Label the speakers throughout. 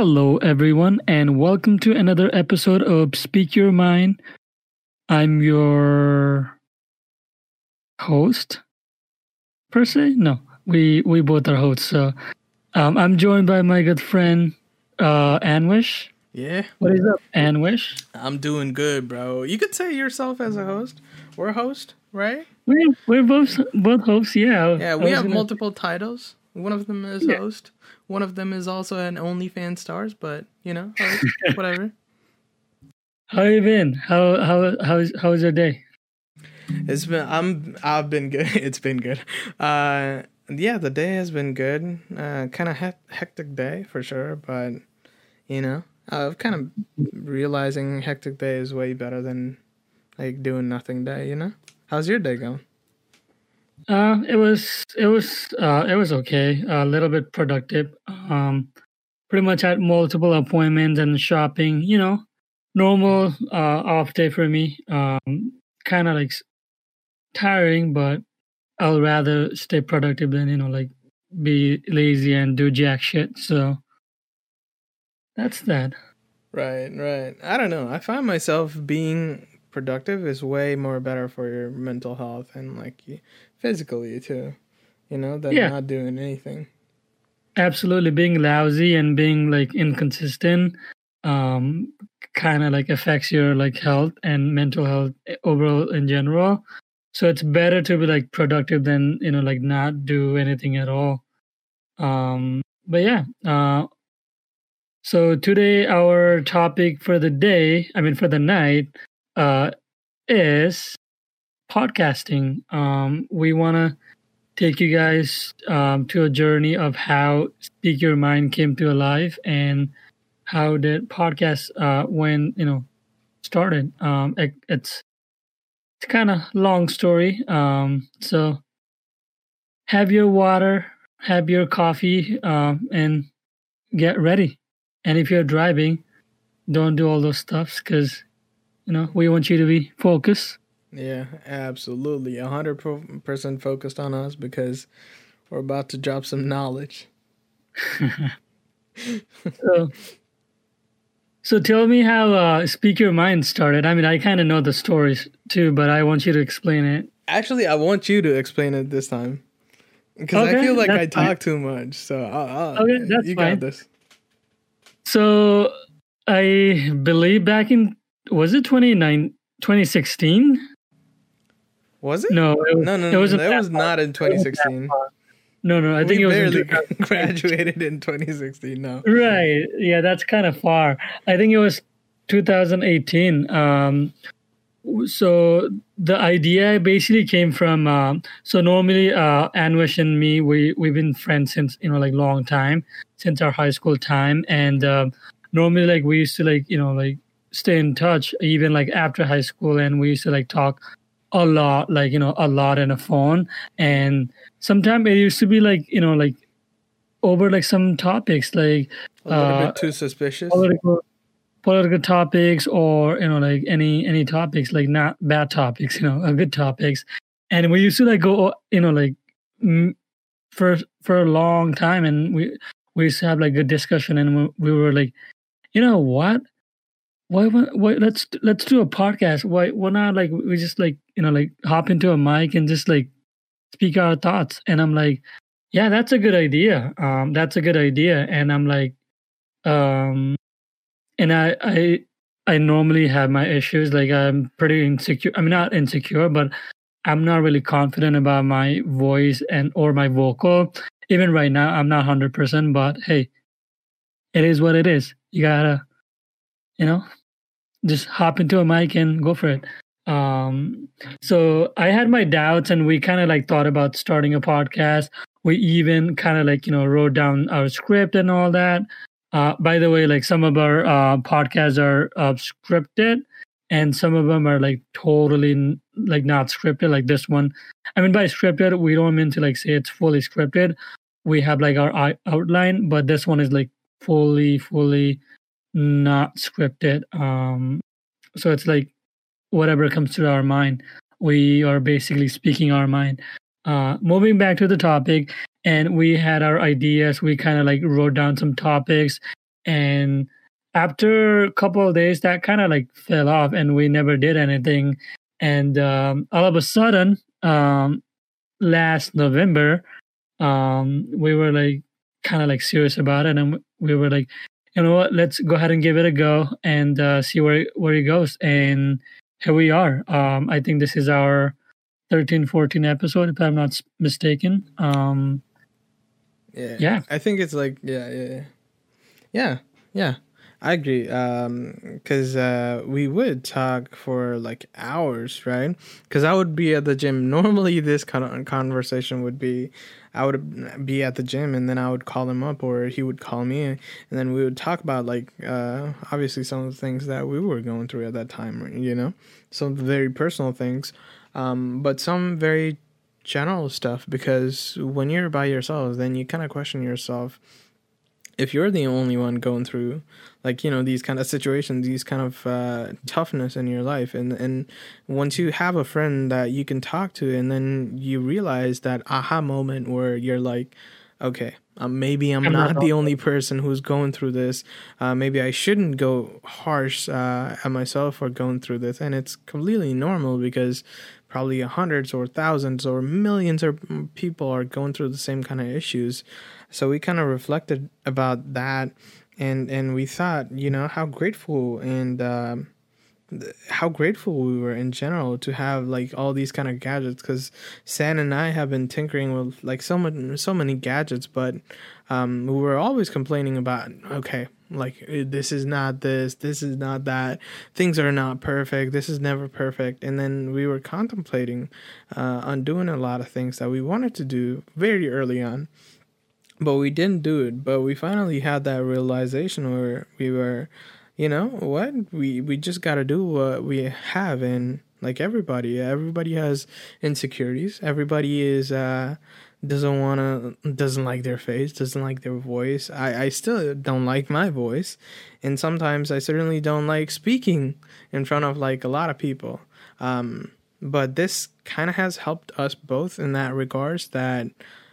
Speaker 1: Hello, everyone, and welcome to another episode of Speak Your Mind. I'm your host, per se. No, we we both are hosts. So, um, I'm joined by my good friend, uh, Anwish.
Speaker 2: Yeah,
Speaker 1: What is up, Anwish?
Speaker 2: I'm doing good, bro. You could say yourself as a host. We're a host, right?
Speaker 1: We're we're both both hosts. Yeah.
Speaker 2: Yeah, we have
Speaker 1: gonna-
Speaker 2: multiple titles. One of them is
Speaker 1: Yeah.
Speaker 2: host. One of them is also an OnlyFans stars, but you know, whatever.
Speaker 1: How you been? How how how's how's your day?
Speaker 2: It's been I'm I've been good. It's been good. Uh, yeah, the day has been good. Uh, kind of hec- hectic day for sure, but you know, I've kind of realizing hectic day is way better than like doing nothing day. You know, how's your day going?
Speaker 1: Uh, it was it was uh it was okay. A little bit productive. Um, pretty much had multiple appointments and shopping. You know, normal uh off day for me. Um, kind of like tiring, but I'll rather stay productive than you know like be lazy and do jack shit. So that's that.
Speaker 2: Right, right. I don't know. I find myself being productive is way more better for your mental health and like physically too. You know, than
Speaker 1: Yeah.
Speaker 2: not doing anything.
Speaker 1: absolutely being lousy and being like inconsistent um kind of like affects your like health and mental health eh, overall in general so it's better to be like productive than you know like not do anything at all um but yeah uh so today our topic for the day i mean for the night uh is podcasting um we want to take you guys um, to a journey of how Speak Your Mind came to life and how the podcast uh, when you know started. Um, it, it's it's kind of long story. Um, so have your water, have your coffee, um, and get ready. And if you're driving, don't do all those stuffs because you know we want you to be focused.
Speaker 2: Yeah, absolutely. A 100% focused on us because we're about to drop some knowledge.
Speaker 1: So, so tell me how uh, Speak Your Mind started. I mean, I kind of know the stories too, but I want you to explain it.
Speaker 2: Actually, I want you to explain it this time because I feel like I
Speaker 1: that's fine.
Speaker 2: talk too much. So I'll, I'll,
Speaker 1: Okay, that's
Speaker 2: you
Speaker 1: fine.
Speaker 2: got this.
Speaker 1: So, I believe back in was it 29, 2016?
Speaker 2: Was it?
Speaker 1: No, it was,
Speaker 2: no, no,
Speaker 1: it
Speaker 2: no.
Speaker 1: wasn't
Speaker 2: that
Speaker 1: that
Speaker 2: was not in 2016.
Speaker 1: No, no, I think
Speaker 2: we
Speaker 1: it was
Speaker 2: barely
Speaker 1: 2000.
Speaker 2: graduated in 2016. No.
Speaker 1: Right. Yeah, that's kind of far. I think it was 2018. Um, so the idea basically came from. Um, so normally, uh, Anwish and me, we we've been friends since you know like long time, since our high school time, and um normally like we used to like you know like stay in touch even like after high school, and we used to like talk a lot, like you know a lot in a phone, and sometimes it used to be like you know like over like some topics like
Speaker 2: A little
Speaker 1: Uh,
Speaker 2: bit too suspicious.
Speaker 1: political political topics or you know like any any topics like not bad topics you know uh, good topics. And we used to like go you know like for for a long time and we we used to have like good discussion and we, we were like you know what why, why let's let's do a podcast. Why why not like we just like you know like hop into a mic and just like speak our thoughts. And i'm like yeah that's a good idea. Um that's a good idea. And i'm like um and i i i normally have my issues. Like i'm pretty insecure i'm not insecure but i'm not really confident about my voice and or my vocal. Even right now i'm not 100% but hey it is what it is. You gotta you know just hop into a mic and go for it. Um so i had my doubts and we kind of like thought about starting a podcast. We even kind of like you know wrote down our script and all that. Uh by the way like some of our uh podcasts are uh, scripted and some of them are like totally like not scripted like this one. I mean by scripted we don't mean to like say it's fully scripted. We have like our out- outline but this one is like fully fully not scripted um so it's like whatever comes to our mind. We are basically speaking our mind. Uh moving back to the topic and we had our ideas we kind of like wrote down some topics and after a couple of days that kind of like fell off and we never did anything. And um, all of a sudden um, last november um, we were like kind of like serious about it and we were like you know what let's go ahead and give it a go and uh, see where where it goes and here we are um, i think this is our 13 14 episode if i'm not mistaken um,
Speaker 2: Yeah.
Speaker 1: Yeah.
Speaker 2: I think it's like yeah, yeah, yeah. Yeah. Yeah. I agree. Um cuz uh we would talk for like hours, right? Cuz I would be at the gym. Normally this kind of conversation would be I would be at the gym and then I would call him up or he would call me and then we would talk about like uh obviously some of the things that we were going through at that time, you know? Some very personal things. Um but some very general stuff because when you're by yourself then you kind of question yourself if you're the only one going through like you know these kind of situations these kind of uh, toughness in your life and and once you have a friend that you can talk to and then you realize that aha moment where you're like okay um, maybe i'm,
Speaker 1: I'm not
Speaker 2: not the only person who's going through this. Uh, maybe i shouldn't go harsh uh, at myself for going through this. And it's completely normal because probably hundreds or thousands or millions of people are going through the same kind of issues. So we kind of reflected about that and and we thought you know how grateful and um, how grateful we were in general to have like all these kind of gadgets because San and I have been tinkering with like so many so many gadgets but um, we were always complaining about okay like eh, this is not this this is not that. Things are not perfect. This is never perfect. And then we were contemplating uh, on doing a lot of things that we wanted to do very early on but we didn't do it. But we finally had that realization where we were you know what? We we just got to do what we have and like everybody. Everybody has insecurities. Everybody is uh doesn't want to doesn't like their face doesn't like their voice. I i still don't like my voice. And sometimes i certainly don't like speaking in front of like a lot of people. Um but this kind of has helped us both in that regards that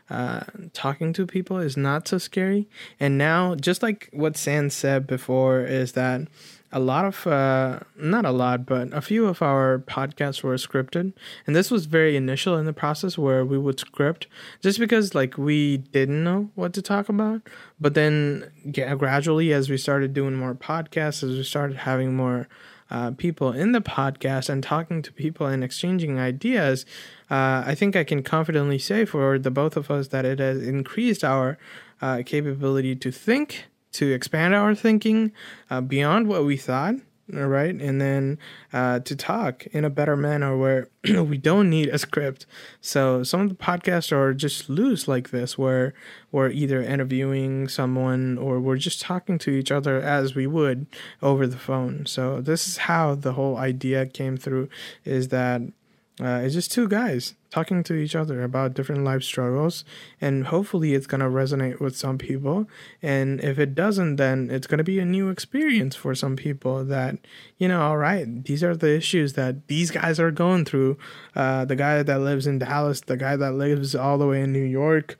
Speaker 2: uh, talking to people is not so scary. And now, just like what San said before, is that a lot of, uh, not a lot, but a few of our podcasts were scripted. And this was very initial in the process where we would script just because, like, we didn't know what to talk about. But then, yeah, gradually, as we started doing more podcasts, as we started having more uh, people in the podcast and talking to people and exchanging ideas, uh, I think I can confidently say for the both of us that it has increased our uh, capability to think, to expand our thinking uh, beyond what we thought. Right, and then uh, to talk in a better manner where we don't need a script. So some of the podcasts are just loose like this, where we're either interviewing someone or we're just talking to each other as we would over the phone. So this is how the whole idea came through: is that uh, it's just two guys talking to each other about different life struggles, and hopefully it's gonna resonate with some people. And if it doesn't, then it's gonna be a new experience for some people. That you know, all right, these are the issues that these guys are going through. Uh, the guy that lives in Dallas, the guy that lives all the way in New York,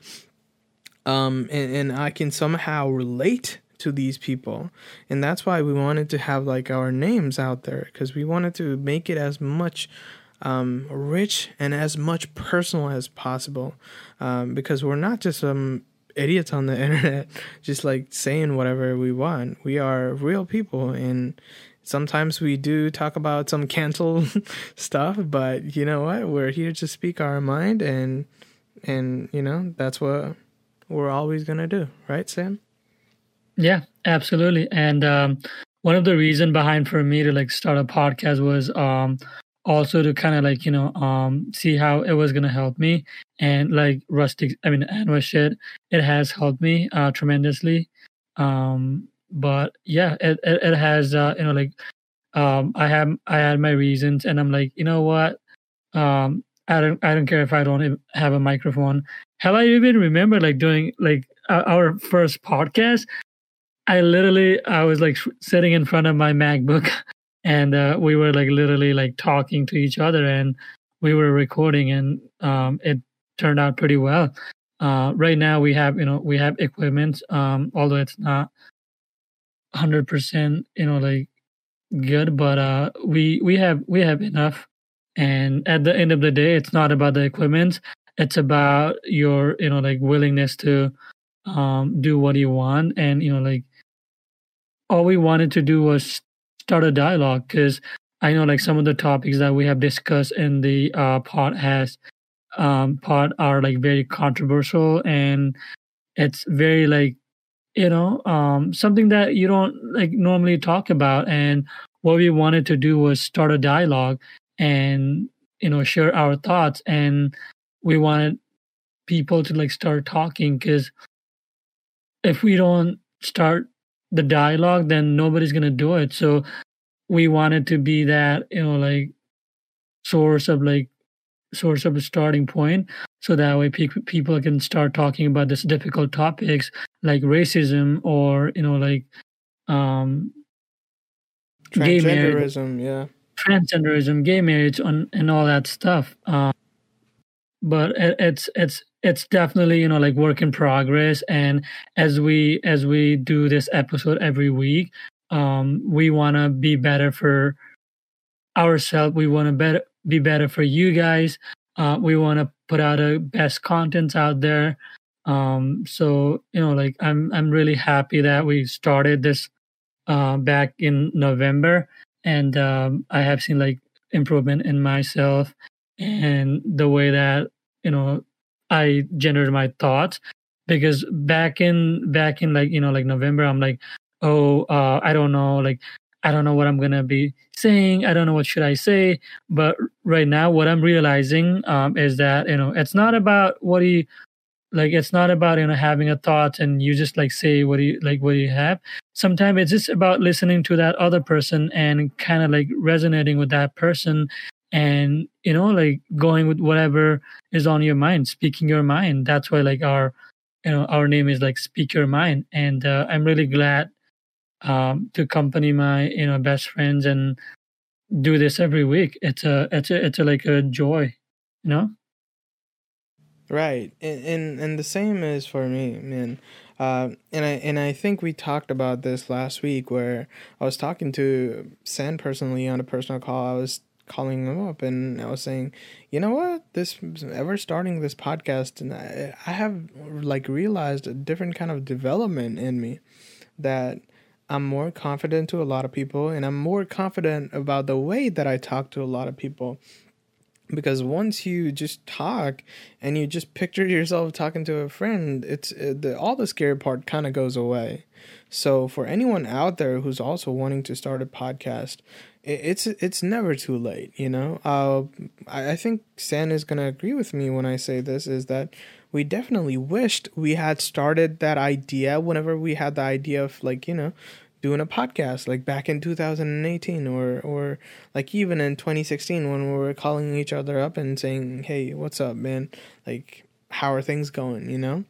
Speaker 2: um, and, and I can somehow relate to these people and that's why we wanted to have like our names out there because we wanted to make it as much um, rich and as much personal as possible um, because we're not just some idiots on the internet just like saying whatever we want. We are real people and sometimes we do talk about some cancel stuff but you know what? We're here to speak our mind and and you know that's what we're always gonna do. Right sam?
Speaker 1: Yeah, absolutely. And um, one of the reason behind for me to like start a podcast was um, also to kind of like you know um, see how it was gonna help me. And like rustic, I mean, Anwa shit, it has helped me uh, tremendously. Um, but yeah, it it, it has uh, you know like um, I have I had my reasons, and I'm like you know what. Um, I don't. I don't care if I don't have a microphone. Hell, I even remember like doing like our our first podcast. I literally I was like sitting in front of my MacBook and uh, we were like literally like talking to each other and we were recording and um, it turned out pretty well. Uh, right now we have you know we have equipment um, although it's not 100% you know like good but uh we we have we have enough. And at the end of the day it's not about the equipment. It's about your you know like willingness to um do what you want. And you know like all we wanted to do was start a dialogue because i know like some of the topics that we have discussed in the uh pod has um pod are like very controversial and it's very like you know um something that you don't like normally talk about. And what we wanted to do was start a dialogue and you know share our thoughts. And we wanted people to like start talking because if we don't start the dialogue then nobody's gonna do it so we wanted to be that you know like source of like source of a starting point so that way pe- people can start talking about this difficult topics like racism or you know like um gay marriage
Speaker 2: yeah.
Speaker 1: transgenderism, gay marriage, on and all that stuff. Um, but it, it's it's it's definitely you know like work in progress. And as we as we do this episode every week, um, we want to be better for ourselves. We want to better be better for you guys. Uh, we want to put out the best contents out there. Um, so you know, like I'm I'm really happy that we started this uh, back in November, and um, I have seen like improvement in myself and the way that you know I generate my thoughts. Because back in back in like you know like November, I'm like, oh, uh, I don't know, like I don't know what I'm gonna be saying. I don't know what should I say. But right now, what I'm realizing um, is that you know it's not about what you like. It's not about you know having a thought and you just like say what you like what you have. Sometimes it's just about listening to that other person and kind of like resonating with that person and you know like going with whatever is on your mind speaking your mind that's why like our you know our name is like speak your mind and uh, i'm really glad um, to accompany my you know best friends and do this every week. It's a it's a it's a, like a joy, you know.
Speaker 2: Right, and and, and the same is for me, man. Uh, and I and I think we talked about this last week where I was talking to San personally on a personal call. I was calling him up and I was saying, you know what, this ever starting this podcast, and I, I have like realized a different kind of development in me that I'm more confident to a lot of people and I'm more confident about the way that I talk to a lot of people. Because once you just talk and you just picture yourself talking to a friend, it's uh, the all the scary part kind of goes away. So for anyone out there who's also wanting to start a podcast, it, it's it's never too late. You know, uh, I, I think San is gonna agree with me when I say this. Is that we definitely wished we had started that idea whenever we had the idea of like you know doing a podcast like back in 2018 or or like even in 2016 when we were calling each other up and saying hey what's up man like how are things going you know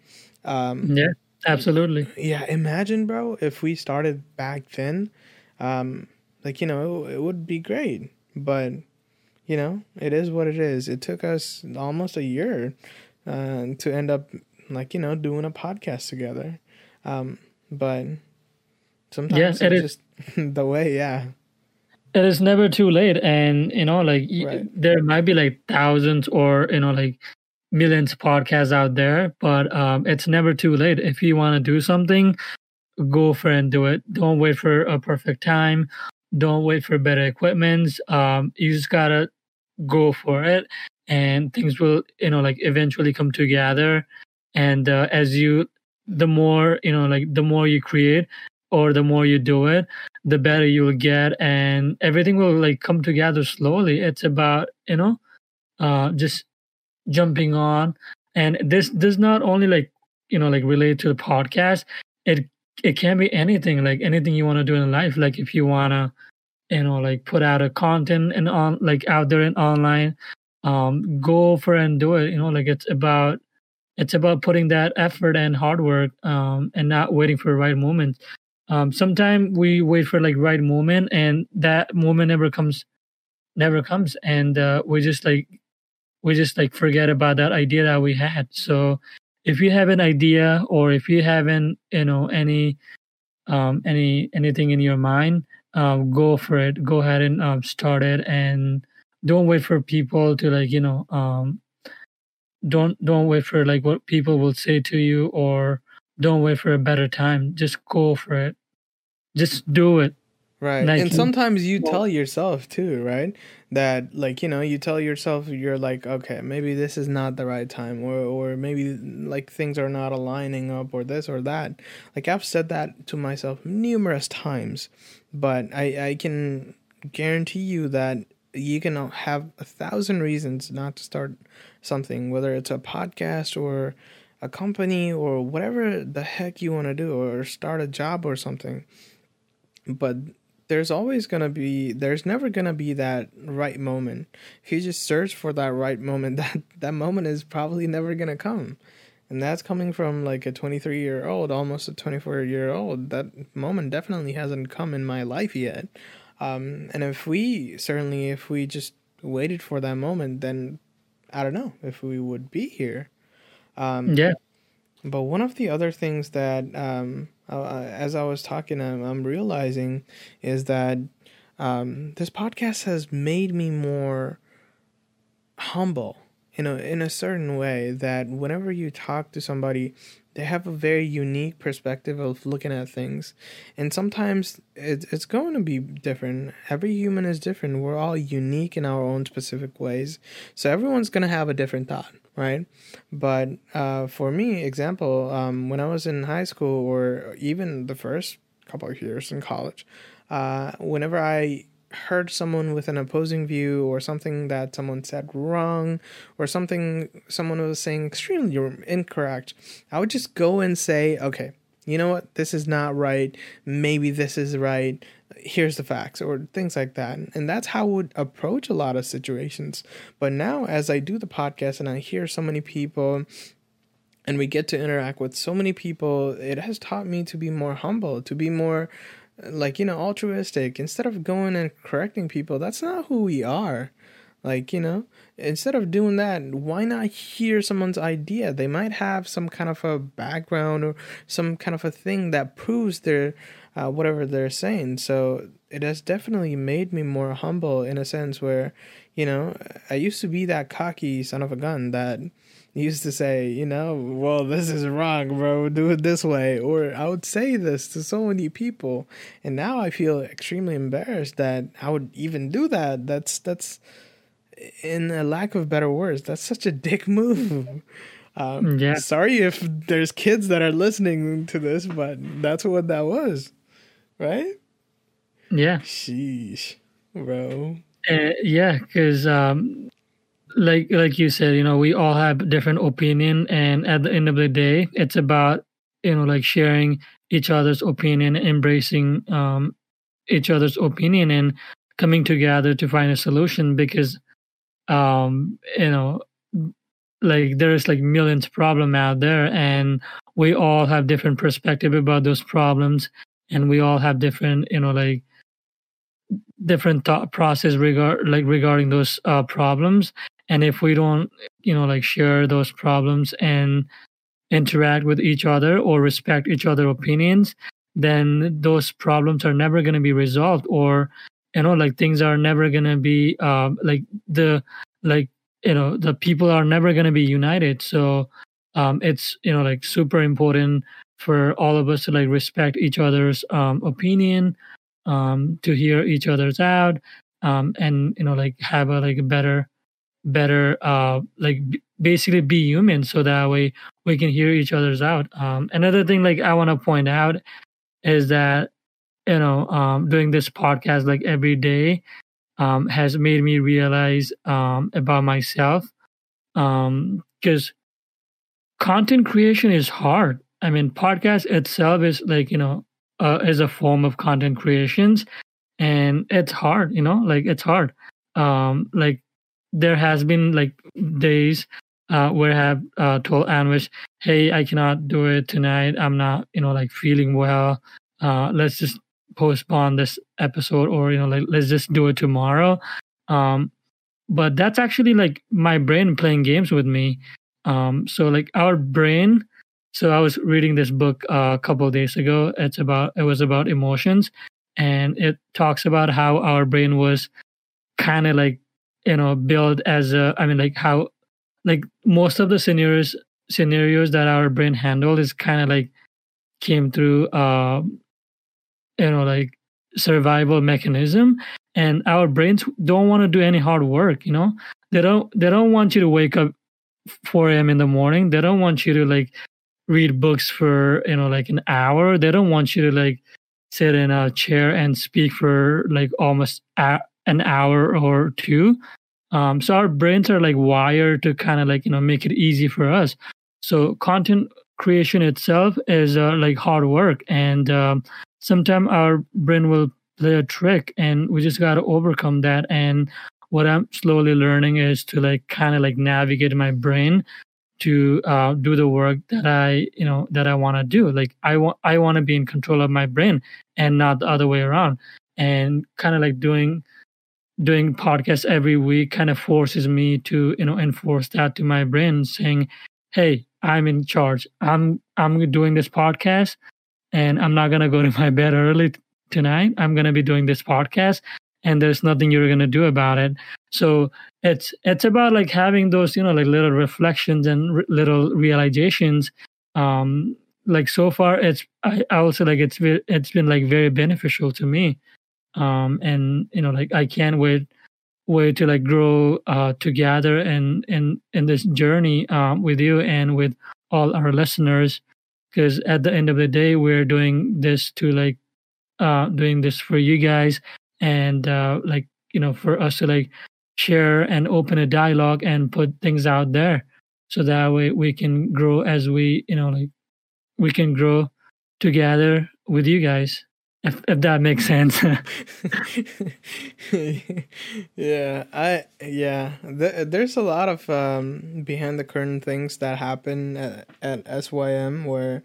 Speaker 2: um
Speaker 1: yeah absolutely
Speaker 2: yeah imagine bro if we started back then um like you know it, it would be great but you know it is what it is. It took us almost a year uh, to end up like you know doing a podcast together. Um but sometimes
Speaker 1: Yeah,
Speaker 2: it's
Speaker 1: it is-
Speaker 2: just the way yeah.
Speaker 1: It is never too late and you know like
Speaker 2: Right.
Speaker 1: there might be like thousands or you know like millions of podcasts out there but um it's never too late. If you want to do something go for it and do it. Don't wait for a perfect time don't wait for better equipment um you just gotta go for it and things will you know like eventually come together. And uh, as you the more you know like the more you create or the more you do it the better you'll get and everything will like come together slowly. It's about you know uh just jumping on. And this does not only like you know like relate to the podcast. It it can be anything like anything you want to do in life. Like if you want to you know like put out a content and on like out there and online um go for it and do it. You know like it's about it's about putting that effort and hard work um and not waiting for the right moment. Um sometimes we wait for like right moment and that moment never comes never comes. And uh, we just like we just like forget about that idea that we had. So if you have an idea or if you haven't you know any um, any anything in your mind, um, go for it. Go ahead and um, start it, and don't wait for people to like you know um, don't don't wait for like what people will say to you or don't wait for a better time. Just go for it. Just do it.
Speaker 2: Right.
Speaker 1: Like
Speaker 2: and sometimes you
Speaker 1: well-
Speaker 2: tell yourself too, right? That like, you know, you tell yourself you're like, okay, maybe this is not the right time or or maybe like things are not aligning up or this or that. Like I've said that to myself numerous times, but I I can guarantee you that you can have a thousand reasons not to start something, whether it's a podcast or a company or whatever the heck you want to do or start a job or something. But there's always going to be there's never going to be that right moment. If you just search for that right moment, that that moment is probably never going to come. And that's coming from like a 23 year old, almost a 24 year old. That moment definitely hasn't come in my life yet. Um, and if we certainly, if we just waited for that moment, then I don't know if we would be here. Um,
Speaker 1: Yeah.
Speaker 2: but one of the other things that, um, uh, as I was talking, I'm, I'm realizing is that um, this podcast has made me more humble in a in a certain way. That whenever you talk to somebody, they have a very unique perspective of looking at things, and sometimes it, it's going to be different. Every human is different. We're all unique in our own specific ways, so everyone's gonna have a different thought, right? But uh, for me, example, um, when I was in high school or even the first couple of years in college, uh, whenever I heard someone with an opposing view or something that someone said wrong or something someone was saying extremely incorrect, I would just go and say, okay, you know what, this is not right. Maybe this is right. Here's the facts, or things like that. And that's how I would approach a lot of situations. But now, as I do the podcast and I hear so many people and we get to interact with so many people, it has taught me to be more humble, to be more like, you know, altruistic. Instead of going and correcting people, that's not who we are. Like, you know, instead of doing that, why not hear someone's idea? They might have some kind of a background or some kind of a thing that proves their uh, whatever they're saying. So it has definitely made me more humble in a sense where, you know, I used to be that cocky son of a gun that used to say, you know, well, this is wrong, bro. Do it this way. Or I would say this to so many people, and now I feel extremely embarrassed that I would even do that. That's that's in a lack of better words, that's such a dick move. Um,
Speaker 1: Yeah.
Speaker 2: Sorry if there's kids that are listening to this, but that's what that was, right?
Speaker 1: Yeah.
Speaker 2: Sheesh, bro.
Speaker 1: Uh, yeah, because um, like like you said, you know, we all have different opinion, and at the end of the day, it's about you know like sharing each other's opinion, embracing um, each other's opinion, and coming together to find a solution. Because um, you know, like there's like millions problem out there, and we all have different perspective about those problems, and we all have different you know like different thought process regard like regarding those uh, problems. And if we don't you know like share those problems and interact with each other or respect each other opinions then those problems are never going to be resolved or you know like things are never going to be um like the like you know the people are never going to be united. So um it's you know like super important for all of us to like respect each other's um opinion um to hear each other's out um and you know like have a like a better better uh like b- basically be human so that way we can hear each other's out. Um another thing like i want to point out is that you know um doing this podcast like every day um has made me realize um about myself um because content creation is hard. I mean podcast itself is like you know uh, is a form of content creations and it's hard you know like it's hard. Um like there has been like days uh where i have uh told anwish hey i cannot do it tonight. I'm not you know like feeling well. Uh let's just postpone this episode or you know like let's just do it tomorrow. Um but that's actually like my brain playing games with me. Um so like our brain so I was reading this book uh, a couple days ago. It's about it was about emotions, and it talks about how our brain was kind of like you know built as a. I mean, like how like most of the scenarios scenarios that our brain handled is kind of like came through uh you know like survival mechanism and our brains don't want to do any hard work you know they don't they don't want you to wake up 4 a.m in the morning they don't want you to like read books for you know like an hour. They don't want you to like sit in a chair and speak for like almost a- an hour or two. Um so our brains are like wired to kind of like you know make it easy for us. So content creation itself is uh, like hard work. And um, sometimes our brain will play a trick and we just got to overcome that. And what i'm slowly learning is to like kind of like navigate my brain to uh, do the work that i you know that i want to do. Like i want i want to be in control of my brain and not the other way around. And kind of like doing doing podcasts every week kind of forces me to you know enforce that to my brain saying hey i'm in charge. I'm i'm doing this podcast and i'm not to go to my bed early tonight. I'm going to be doing this podcast and there's nothing you're going to do about it. So it's it's about like having those you know like little reflections and r- little realizations. Um like so far it's i, I also like it's it's been like very beneficial to me. Um and you know like i can't wait wait to like grow uh together and in in this journey um with you and with all our listeners. Because at the end of the day we're doing this to like uh doing this for you guys and uh like you know for us to like share and open a dialogue and put things out there so that way we can grow as we you know like we can grow together with you guys if, if that makes sense
Speaker 2: yeah, I yeah. Th- there's a lot of um, behind the curtain things that happen at, at SYM where,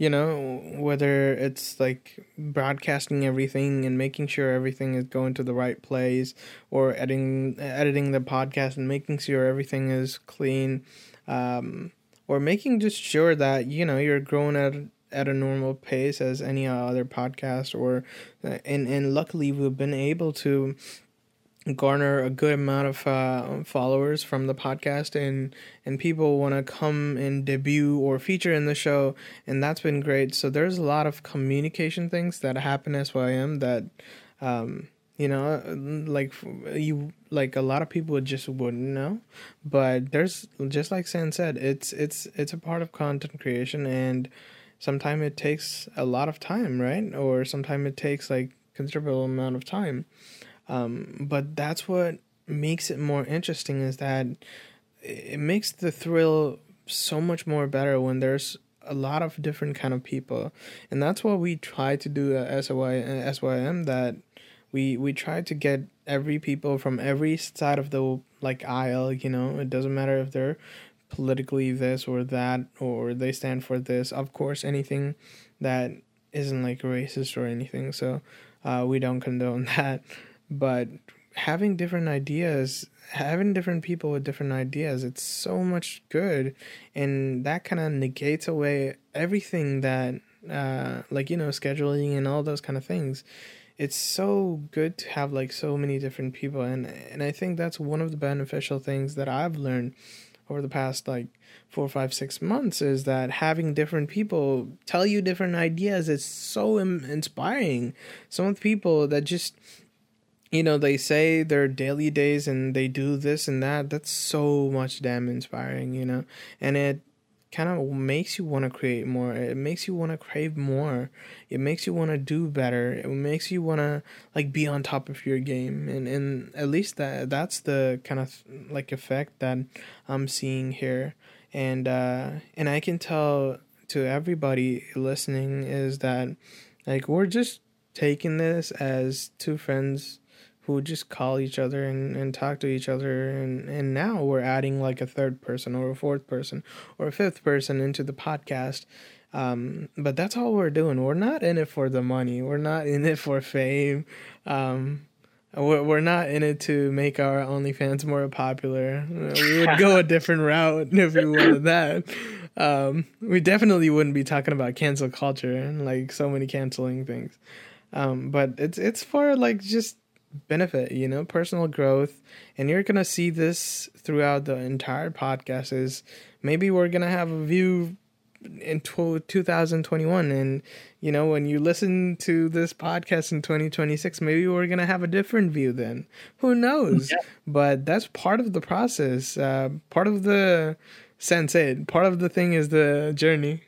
Speaker 2: you know, whether it's like broadcasting everything and making sure everything is going to the right place, or editing editing the podcast and making sure everything is clean, um, or making just sure that you know you're growing at at a normal pace as any other podcast or and and luckily we've been able to garner a good amount of uh, followers from the podcast and and people want to come and debut or feature in the show and that's been great so there's a lot of communication things that happen at SYM that um you know like you like a lot of people just wouldn't know but there's just like San said it's it's it's a part of content creation and sometimes it takes a lot of time, right? Or sometimes it takes like considerable amount of time. Um, but that's what makes it more interesting is that it makes the thrill so much more better when there's a lot of different kind of people. And that's what we try to do at SY, SYM that we we try to get every people from every side of the like aisle you know? It doesn't matter if they're politically this or that or they stand for this. Of course anything that isn't like racist or anything. So uh, we don't condone that but having different ideas having different people with different ideas it's so much good and that kind of negates away everything that uh, like you know scheduling and all those kind of things it's so good to have like so many different people and and i think that's one of the beneficial things that i've learned over the past like four, five, six months is that having different people tell you different ideas is so Im- inspiring. Some of the people that just, you know, they say their daily days and they do this and that. That's so much damn inspiring, you know, and it kind of makes you want to create more. It makes you want to crave more. It makes you want to do better. It makes you want to like be on top of your game. And and at least that that's the kind of like effect that I'm seeing here. And uh and I can tell to everybody listening is that like we're just taking this as two friends who just call each other and, and talk to each other and, and now we're adding like a third person or a fourth person or a fifth person into the podcast um, but that's all we're doing we're not in it for the money we're not in it for fame um, we're, we're not in it to make our OnlyFans more popular. We would go a different route if we wanted that. um, we definitely wouldn't be talking about cancel culture and like so many canceling things. Um, but it's it's for like just benefit, you know, personal growth, and you're gonna see this throughout the entire podcast. Is maybe we're gonna have a view in 2021 and you know when you listen to this podcast in 2026 maybe we're gonna have a different view then. Who knows? Yeah. but that's part of the process uh, part of the sense it part of the thing is the journey.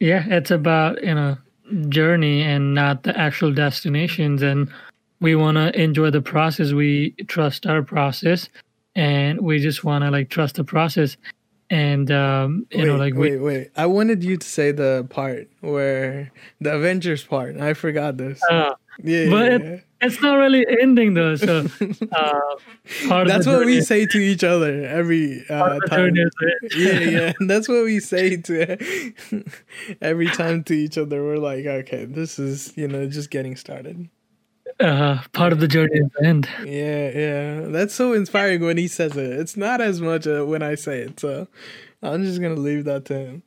Speaker 1: Yeah it's about you know journey and not the actual destinations. And we want to enjoy the process. We trust our process. And we just want to like trust the process. And um you
Speaker 2: wait,
Speaker 1: know like
Speaker 2: wait we, wait. I wanted you to say the part where the avengers part. I forgot this. Uh,
Speaker 1: yeah but yeah, it, yeah. it's not really ending though so uh
Speaker 2: that's what we say to each other every uh time. yeah yeah. That's what we say to every time to each other. We're like okay this is you know just getting started.
Speaker 1: Uh, part of the journey at the end.
Speaker 2: Yeah, yeah, that's so inspiring when he says it. It's not as much uh, when I say it, so I'm just gonna leave that to him.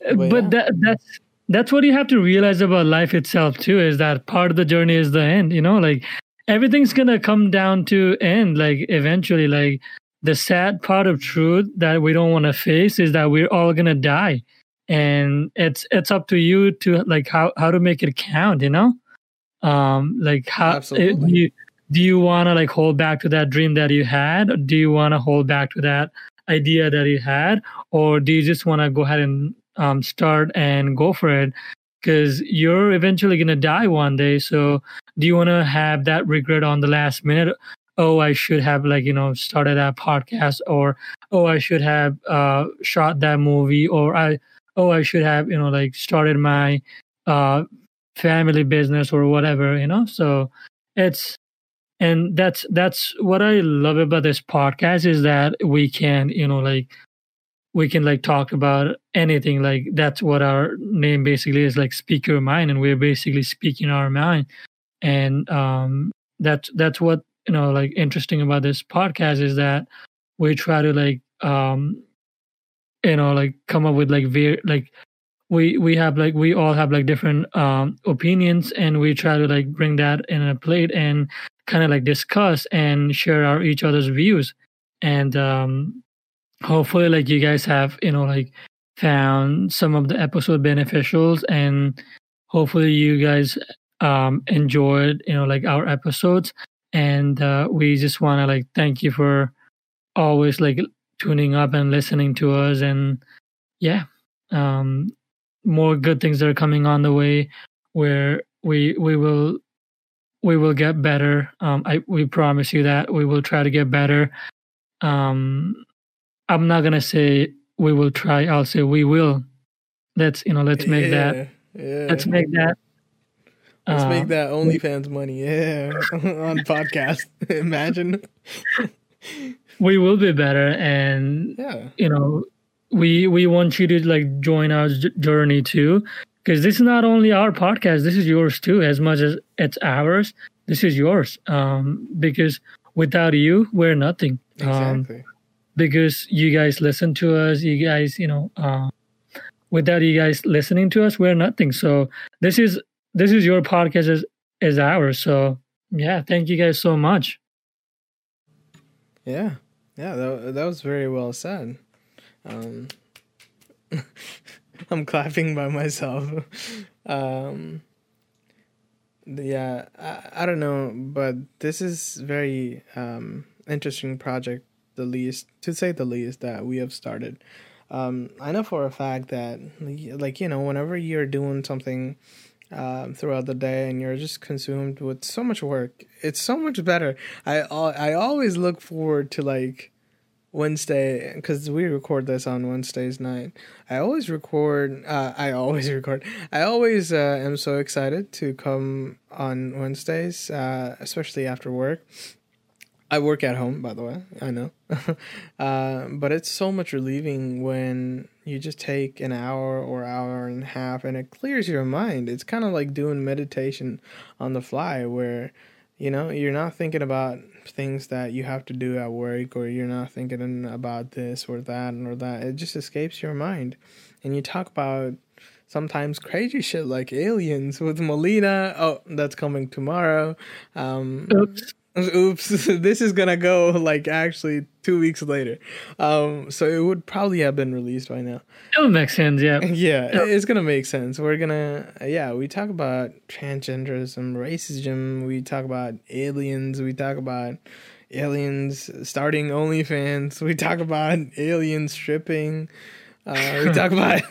Speaker 1: But, but that that's that's what you have to realize about life itself too. Is that part of the journey is the end. You know, like everything's gonna come down to end. Like eventually, like the sad part of truth that we don't want to face is that we're all gonna die, and it's it's up to you to like how how to make it count. You know um like how Absolutely. do you do you want to like hold back to that dream that you had or do you want to hold back to that idea that you had or do you just want to go ahead and um, start and go for it because you're eventually going to die one day. So do you want to have that regret on the last minute? Oh i should have like you know started that podcast or oh i should have uh shot that movie or i oh i should have you know like started my uh family business or whatever you know? So it's and that's that's what i love about this podcast is that we can you know like we can like talk about anything like that's what our name basically is like speak your mind and we're basically speaking our mind. And um that's that's what you know like interesting about this podcast is that we try to like um you know like come up with like very like we we have like we all have like different um opinions and we try to like bring that in a plate and kind of like discuss and share our each other's views. And um hopefully like you guys have you know like found some of the episode beneficials and hopefully you guys um enjoyed you know like our episodes. And uh we just want to like thank you for always like tuning up and listening to us. And yeah um more good things that are coming on the way where we we will we will get better. Um i we promise you that we will try to get better. Um i'm not gonna say we will try i'll say we will. Let's you know let's make yeah, that. yeah. let's make that
Speaker 2: let's uh, make that onlyfans money yeah on podcast imagine.
Speaker 1: We will be better and yeah. you know we we want you to like join our journey too because this is not only our podcast this is yours too as much as it's ours this is yours um because without you we're nothing. Um, exactly. um because you guys listen to us you guys you know uh, without you guys listening to us we're nothing. So this is this is your podcast as is ours. So yeah thank you guys so much.
Speaker 2: Yeah. Yeah that, that was very well said. Um, I'm clapping by myself. um, yeah, I, I don't know, but this is very um, interesting project, the least to say the least that we have started. Um, I know for a fact that, like you know, whenever you're doing something um, throughout the day and you're just consumed with so much work, it's so much better. I I always look forward to like Wednesday because we record this on Wednesdays night. I always record. Uh, I always record. I always uh, am so excited to come on Wednesdays, uh, especially after work. I work at home, by the way. I know, uh, but it's so much relieving when you just take an hour or hour and a half, and it clears your mind. It's kind of like doing meditation on the fly, where You know, you're not thinking about things that you have to do at work, or you're not thinking about this or that or that. It just escapes your mind, and you talk about sometimes crazy shit like aliens with Molina. Oh, that's coming tomorrow. Um, Oops. Oops, this is gonna go like actually two weeks later. Um, so it would probably have been released by now.
Speaker 1: It would make sense, yeah.
Speaker 2: yeah, it's gonna make sense. We're gonna, yeah, we talk about transgenderism, racism. We talk about aliens. We talk about aliens starting OnlyFans. We talk about aliens stripping. Uh, we talk about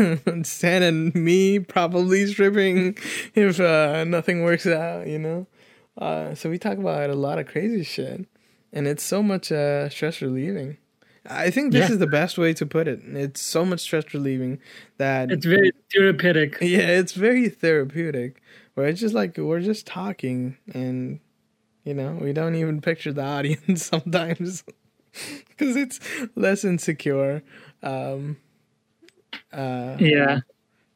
Speaker 2: Stan and me probably stripping if uh, nothing works out, you know. Uh, so we talk about a lot of crazy shit, and it's so much uh, stress relieving. I think this yeah. is the best way to put it. It's so much stress relieving that
Speaker 1: it's very therapeutic.
Speaker 2: Yeah, it's very therapeutic. Where it's just like we're just talking, and you know, we don't even picture the audience sometimes because it's less insecure. Um,
Speaker 1: uh, yeah,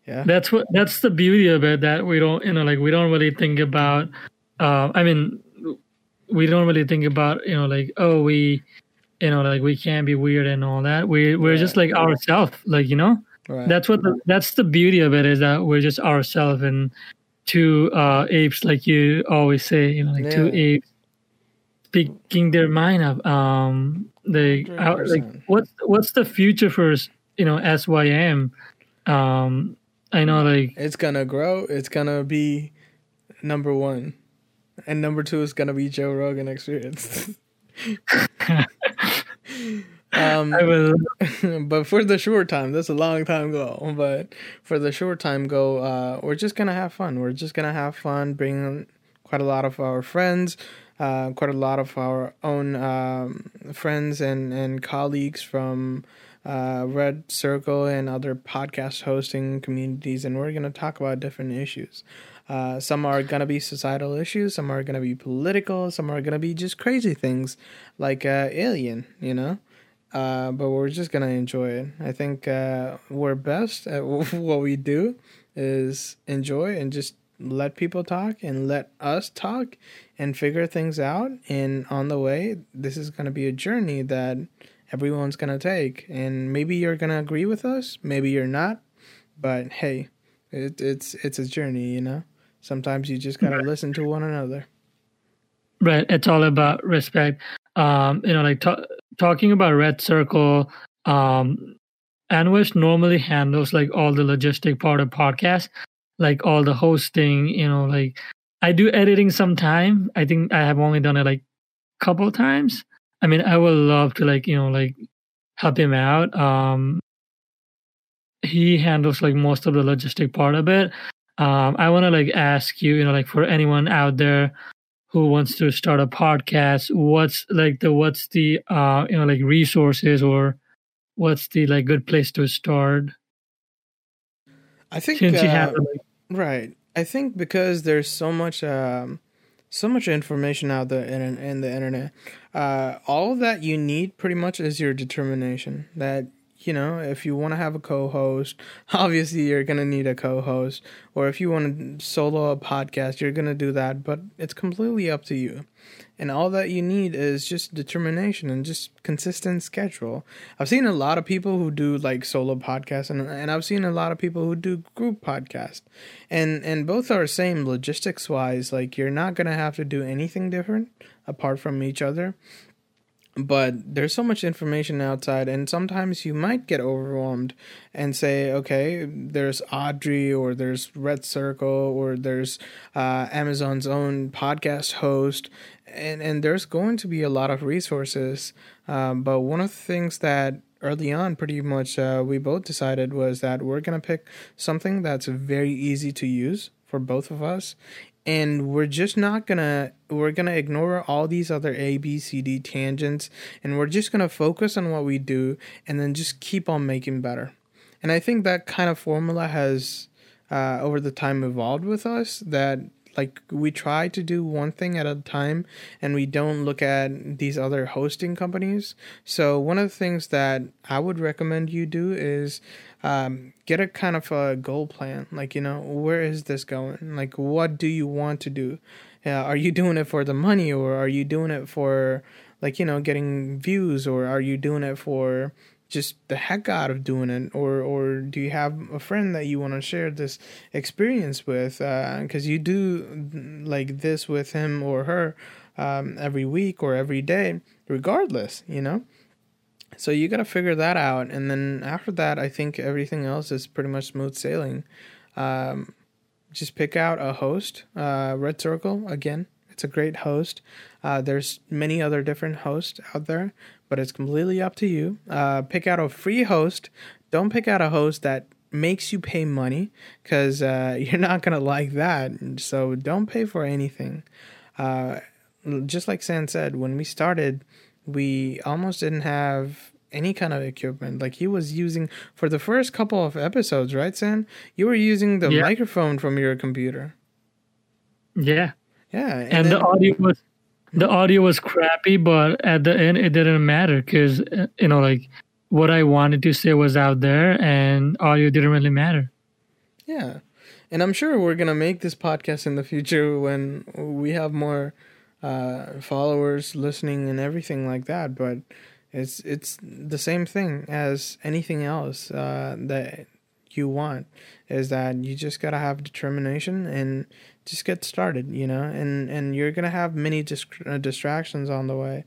Speaker 1: yeah. That's what. That's the beauty of it. That we don't, you know, like we don't really think about uh, I mean, we don't really think about you know like oh we, you know like we can't be weird and all that. We we're just like ourselves, like you know. Right. That's what the, that's the beauty of it is that we're just ourselves and two uh, apes, like you always say, you know, like yeah. two apes speaking their mind up. Um, they like what's what's the future for you know SYM? Um, I know like
Speaker 2: it's gonna grow. It's gonna be number one and number two is gonna be Joe Rogan Experience. um, I will. but for the short time, that's a long time ago. But for the short time go, uh, we're just gonna have fun. We're just gonna have fun, bring quite a lot of our friends, uh, quite a lot of our own um, friends and and colleagues from. Uh, Red Circle and other podcast hosting communities, and we're going to talk about different issues. Uh, some are going to be societal issues, some are going to be political, some are going to be just crazy things like uh, Alien, you know? Uh, but we're just going to enjoy it. I think uh, we're best at what we do is enjoy and just let people talk and let us talk and figure things out. And on the way, this is going to be a journey that everyone's going to take. And maybe you're going to agree with us, maybe you're not. But hey, it, it's it's a journey, you know. Sometimes you just gotta right. listen to one another.
Speaker 1: Right. It's all about respect. Um, you know, like t- talking about Red Circle. Um, Anwish normally handles like all the logistic part of podcast, like all the hosting. You know, like I do editing sometime. I think I have only done it like couple times. I mean, I would love to like you know like help him out. Um, he handles like most of the logistic part of it um, I want to like ask you, you know, like for anyone out there who wants to start a podcast, what's like the what's the uh, you know like resources or what's the like good place to start?
Speaker 2: I think since uh, you have uh, like, right. I think because there's so much um, so much information out there in in the internet. Uh, all that you need pretty much is your determination. That you know, if you want to have a co-host, obviously you're gonna need a co-host. Or if you want to solo a podcast, you're gonna do that. But it's completely up to you. And all that you need is just determination and just consistent schedule. I've seen a lot of people who do like solo podcasts, and and I've seen a lot of people who do group podcasts, and and both are same logistics wise. Like you're not gonna have to do anything different apart from each other but there's so much information outside and sometimes you might get overwhelmed and say okay there's audrey or there's red circle or there's uh, amazon's own podcast host and and there's going to be a lot of resources. Um, but one of the things that early on pretty much uh, we both decided was that we're going to pick something that's very easy to use for both of us and we're just not gonna we're gonna ignore all these other a b c d tangents and we're just gonna focus on what we do and then just keep on making better. And i think that kind of formula has uh, over the time evolved with us that like we try to do one thing at a time and we don't look at these other hosting companies. So one of the things that i would recommend you do is um, get a kind of a goal plan like you know where is this going? Like what do you want to do? Uh, are you doing it for the money or are you doing it for like you know getting views or are you doing it for just the heck out of doing it or or do you have a friend that you want to share this experience with? Because uh, you do like this with him or her um, every week or every day regardless you know? So you got to figure that out and then after that i think everything else is pretty much smooth sailing. Um, just pick out a host uh, red circle again it's a great host. Uh, there's many other different hosts out there but it's completely up to you. Uh, pick out a free host. Don't pick out a host that makes you pay money because uh, you're not going to like that. So don't pay for anything. Uh, just like San said, when we started, we almost didn't have any kind of equipment. Like he was using for the first couple of episodes, right, San? You were using the yeah. microphone from your computer.
Speaker 1: Yeah.
Speaker 2: Yeah.
Speaker 1: And, and then, the audio was the audio was crappy, but at the end it didn't matter because you know like what I wanted to say was out there, and audio didn't really matter.
Speaker 2: Yeah, and I'm sure we're gonna make this podcast in the future when we have more uh, followers listening and everything like that. But it's it's the same thing as anything else uh, that you want is that you just gotta have determination and just get started, you know, and and you're gonna have many uh, distractions on the way,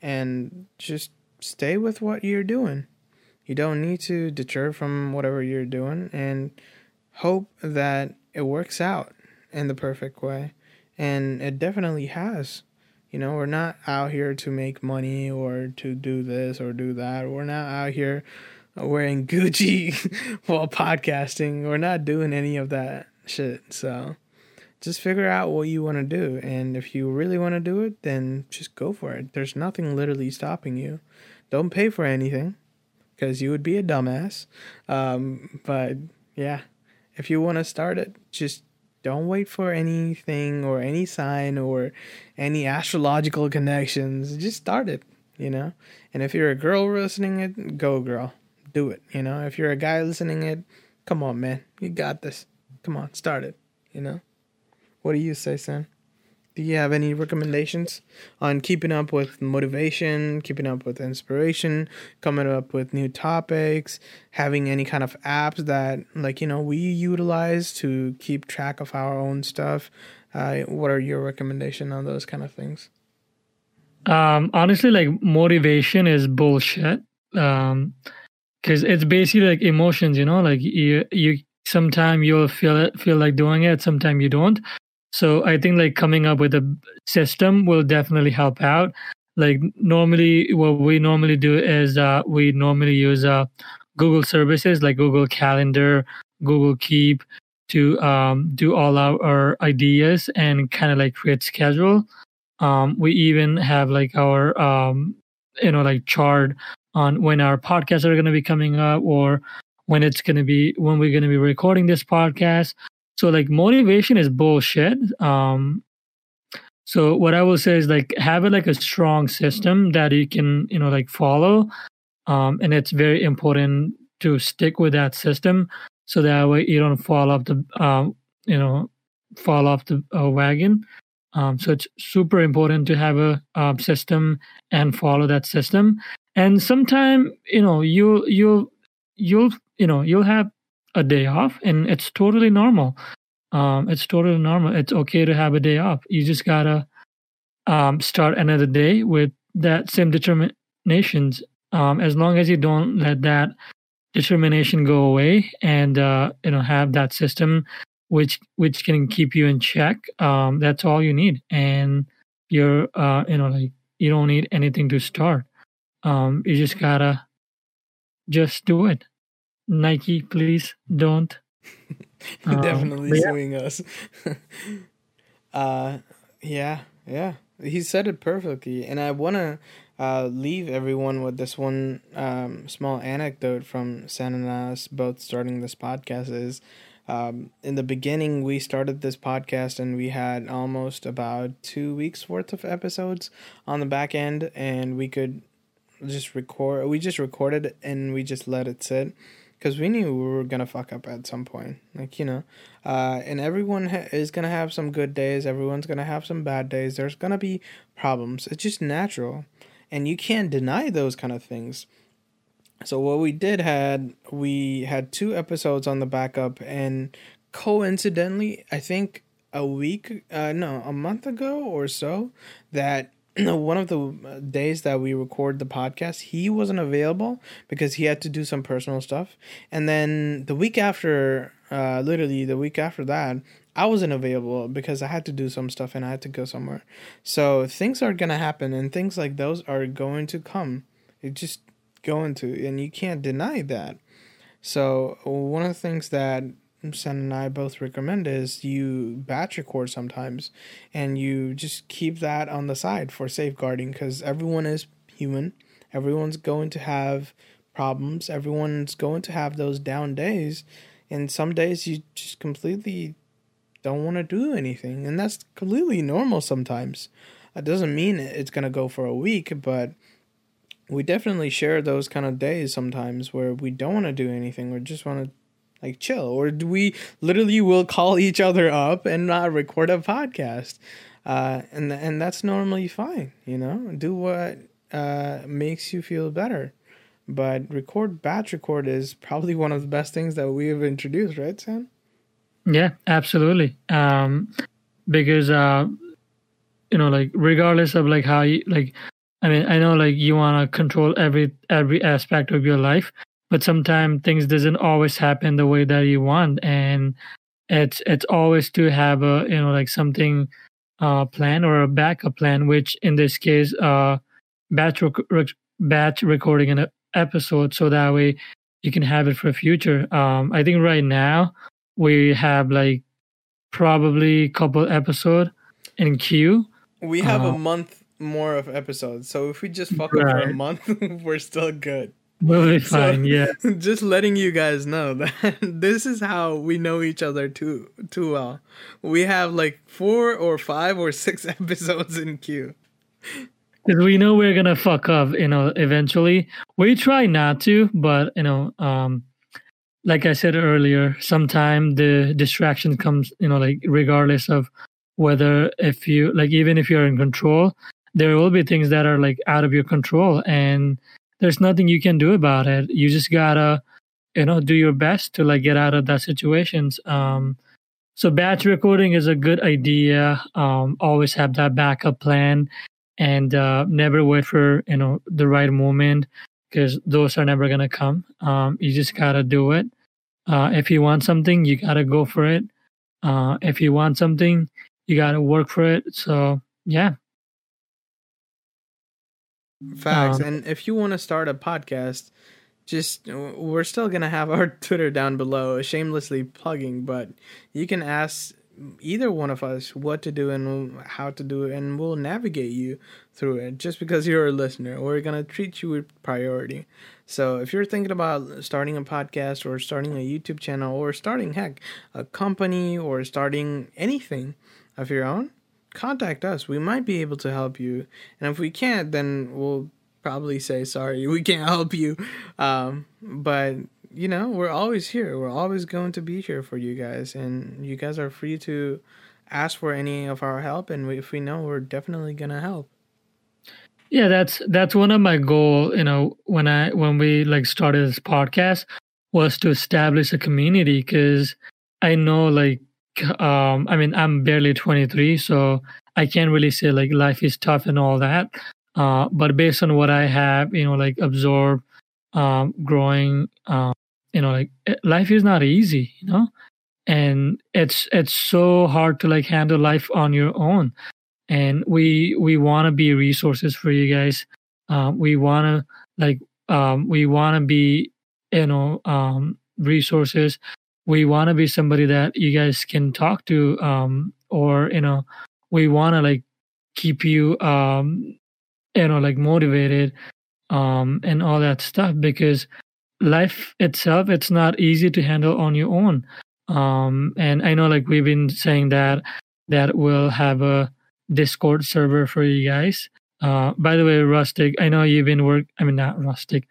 Speaker 2: and just stay with what you're doing. You don't need to deter from whatever you're doing, and hope that it works out in the perfect way, and it definitely has. You know, we're not out here to make money or to do this or do that. We're not out here wearing Gucci while podcasting. We're not doing any of that shit. So just figure out what you want to do. And if you really want to do it, then just go for it. There's nothing literally stopping you. Don't pay for anything because you would be a dumbass. Um, but yeah, if you want to start it, just don't wait for anything or any sign or any astrological connections. Just start it, you know? And if you're a girl listening it, go girl. Do it, you know? If you're a guy listening it, come on, man. You got this. Come on, start it, you know? What do you say, Sam? Do you have any recommendations on keeping up with motivation, keeping up with inspiration, coming up with new topics, having any kind of apps that, like, you know, we utilize to keep track of our own stuff? Uh, what are your recommendation on those kind of things?
Speaker 1: Um, honestly, like motivation is bullshit. Um, because it's basically like emotions, you know, like you you sometimes you'll feel it feel like doing it, sometimes you don't. So I think like coming up with a system will definitely help out. Like normally, what we normally do is uh, we normally use uh, Google services like Google Calendar, Google Keep to um, do all our, our ideas and kind of like create schedule. Um, we even have like our um, you know like chart on when our podcasts are going to be coming up or when it's going to be when we're going to be recording this podcast so like motivation is bullshit. Um, so what I will say is like have it like a strong system that you can you know like follow, um, and it's very important to stick with that system so that way you don't fall off the um, you know fall off the uh, wagon. Um, so it's super important to have a um, system and follow that system. And sometime you know you you'll you'll you know you'll have a day off and it's totally normal. Um, it's totally normal. It's okay to have a day off. You just gotta um, start another day with that same determinations. Um, as long as you don't let that determination go away and uh, you know have that system which which can keep you in check um, that's all you need. And you're uh, you know like you don't need anything to start. Um, you just gotta just do it Nike, please don't.
Speaker 2: um, Definitely suing us. uh, yeah, yeah. He said it perfectly, and I want to uh, leave everyone with this one um, small anecdote from San and us both starting this podcast. Is um, in the beginning we started this podcast and we had almost about two weeks worth of episodes on the back end, and we could just record. We just recorded and we just let it sit because we knew we were gonna fuck up at some point. Like you know, uh, and everyone ha- is gonna have some good days. Everyone's gonna have some bad days. There's gonna be problems. It's just natural, and you can't deny those kind of things. So what we did had we had two episodes on the backup, and coincidentally, I think a week, uh, no, a month ago or so, that one of the days that we record the podcast, he wasn't available because he had to do some personal stuff. And then the week after, uh, literally the week after that, I wasn't available because I had to do some stuff and I had to go somewhere. So things are gonna happen, and things like those are going to come. It just going to, and you can't deny that. So one of the things that Sen and I both recommend is you batch record sometimes and you just keep that on the side for safeguarding because everyone is human. Everyone's going to have problems. Everyone's going to have those down days. And some days you just completely don't want to do anything. And that's completely normal sometimes. It doesn't mean it's going to go for a week, but we definitely share those kind of days sometimes where we don't want to do anything. We just want to like chill or do we literally will call each other up and not record a podcast. Uh, and and that's normally fine you know? Do what uh, makes you feel better. But record batch record is probably one of the best things that we have introduced right sam?
Speaker 1: Yeah absolutely. Um because uh you know like regardless of like how you like i mean i know like you want to control every every aspect of your life but sometimes things doesn't always happen the way that you want and it's it's always to have a you know like something uh plan or a backup plan which in this case uh batch rec- batch recording an episode so that way you can have it for future. Um i think right now we have like probably a couple episode in queue.
Speaker 2: We have uh, a month more of episodes so if we just fuck right. up for a month we're still good
Speaker 1: We'll be fine. So, yeah.
Speaker 2: Just letting you guys know that this is how we know each other too too well. We have like four or five or six episodes in queue.
Speaker 1: Because we know we're gonna fuck up, you know, eventually. We try not to, but you know, um, like I said earlier, sometimes the distraction comes, you know, like regardless of whether if you like even if you're in control, there will be things that are like out of your control and there's nothing you can do about it. You just gotta, you know, do your best to like get out of that situations. Um, so batch recording is a good idea. Um, always have that backup plan, and uh, never wait for you know the right moment because those are never gonna come. Um, you just gotta do it. Uh, if you want something, you gotta go for it. Uh, if you want something, you gotta work for it. So yeah,
Speaker 2: Facts. Um, and if you want to start a podcast, just we're still gonna have our Twitter down below, shamelessly plugging, but you can ask either one of us what to do and how to do it, and we'll navigate you through it. Just because you're a listener, we're gonna treat you with priority. So if you're thinking about starting a podcast or starting a YouTube channel or starting heck a company or starting anything of your own, contact us. We might be able to help you. And if we can't, then we'll probably say sorry. We can't help you. Um, but you know, we're always here. We're always going to be here for you guys, and you guys are free to ask for any of our help. And if we know, we're definitely gonna help.
Speaker 1: Yeah, that's that's one of my goal. You know, when I when we like started this podcast was to establish a community because I know like um i mean i'm barely 23 so i can't really say like life is tough and all that. Uh but based on what i have you know like absorb um growing um you know like eh, life is not easy you know? And it's it's so hard to like handle life on your own. And we we want to be resources for you guys. Um we want to like um we want to be you know um resources we want to be somebody that you guys can talk to um or you know we want to like keep you um you know like motivated um and all that stuff because life itself it's not easy to handle on your own. Um and i know like we've been saying that that we'll have a discord server for you guys. Uh by the way rustic i know you've been work i mean not rustic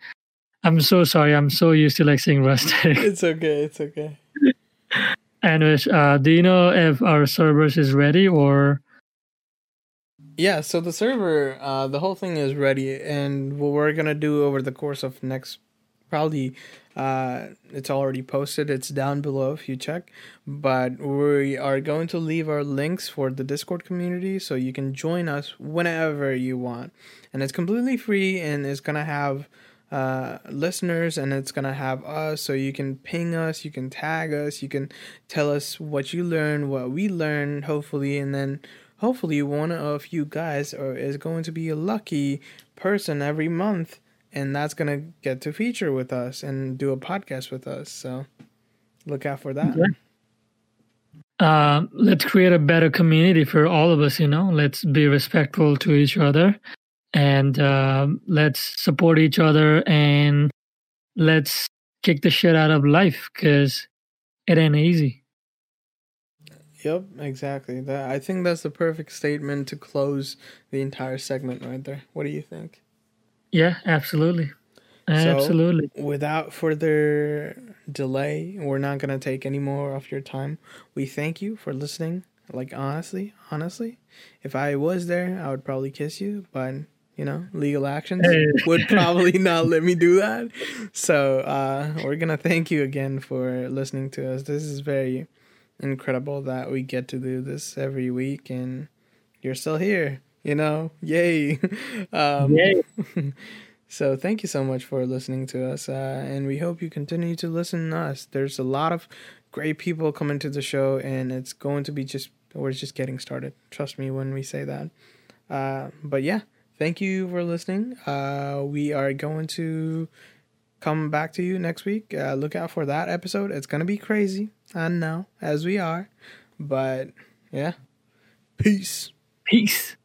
Speaker 1: I'm so sorry. I'm so used to like saying rustic.
Speaker 2: It's okay. It's okay.
Speaker 1: Anyways, uh, do you know if our servers is ready or?
Speaker 2: Yeah, so the server, uh, the whole thing is ready, and what we're gonna do over the course of next, probably, uh, it's already posted. It's down below if you check, but we are going to leave our links for the Discord community, so you can join us whenever you want, and it's completely free, and it's gonna have uh, listeners and it's gonna have us so you can ping us you can tag us you can tell us what you learned what we learned hopefully and then hopefully one of you guys are, is going to be a lucky person every month and that's gonna get to feature with us and do a podcast with us so look out for that.
Speaker 1: Uh, let's create a better community for all of us you know? Let's be respectful to each other and uh, let's support each other and let's kick the shit out of life because it ain't easy.
Speaker 2: Yep, exactly. That I think that's the perfect statement to close the entire segment right there. What do you think?
Speaker 1: Yeah, absolutely. Absolutely.
Speaker 2: So, without further delay, we're not going to take any more of your time. We thank you for listening. Like honestly, honestly, if I was there, I would probably kiss you, but you know, legal actions would probably not let me do that. So uh, we're gonna thank you again for listening to us. This is very incredible that we get to do this every week, and you're still here. You know, yay! um, yay! so thank you so much for listening to us, uh, and we hope you continue to listen to us. There's a lot of great people coming to the show, and it's going to be just we're just getting started. Trust me when we say that. Uh, but yeah thank you for listening. Uh, we are going to come back to you next week. Uh, look out for that episode. It's going to be crazy. I know, as we are. But yeah. Peace.
Speaker 1: Peace.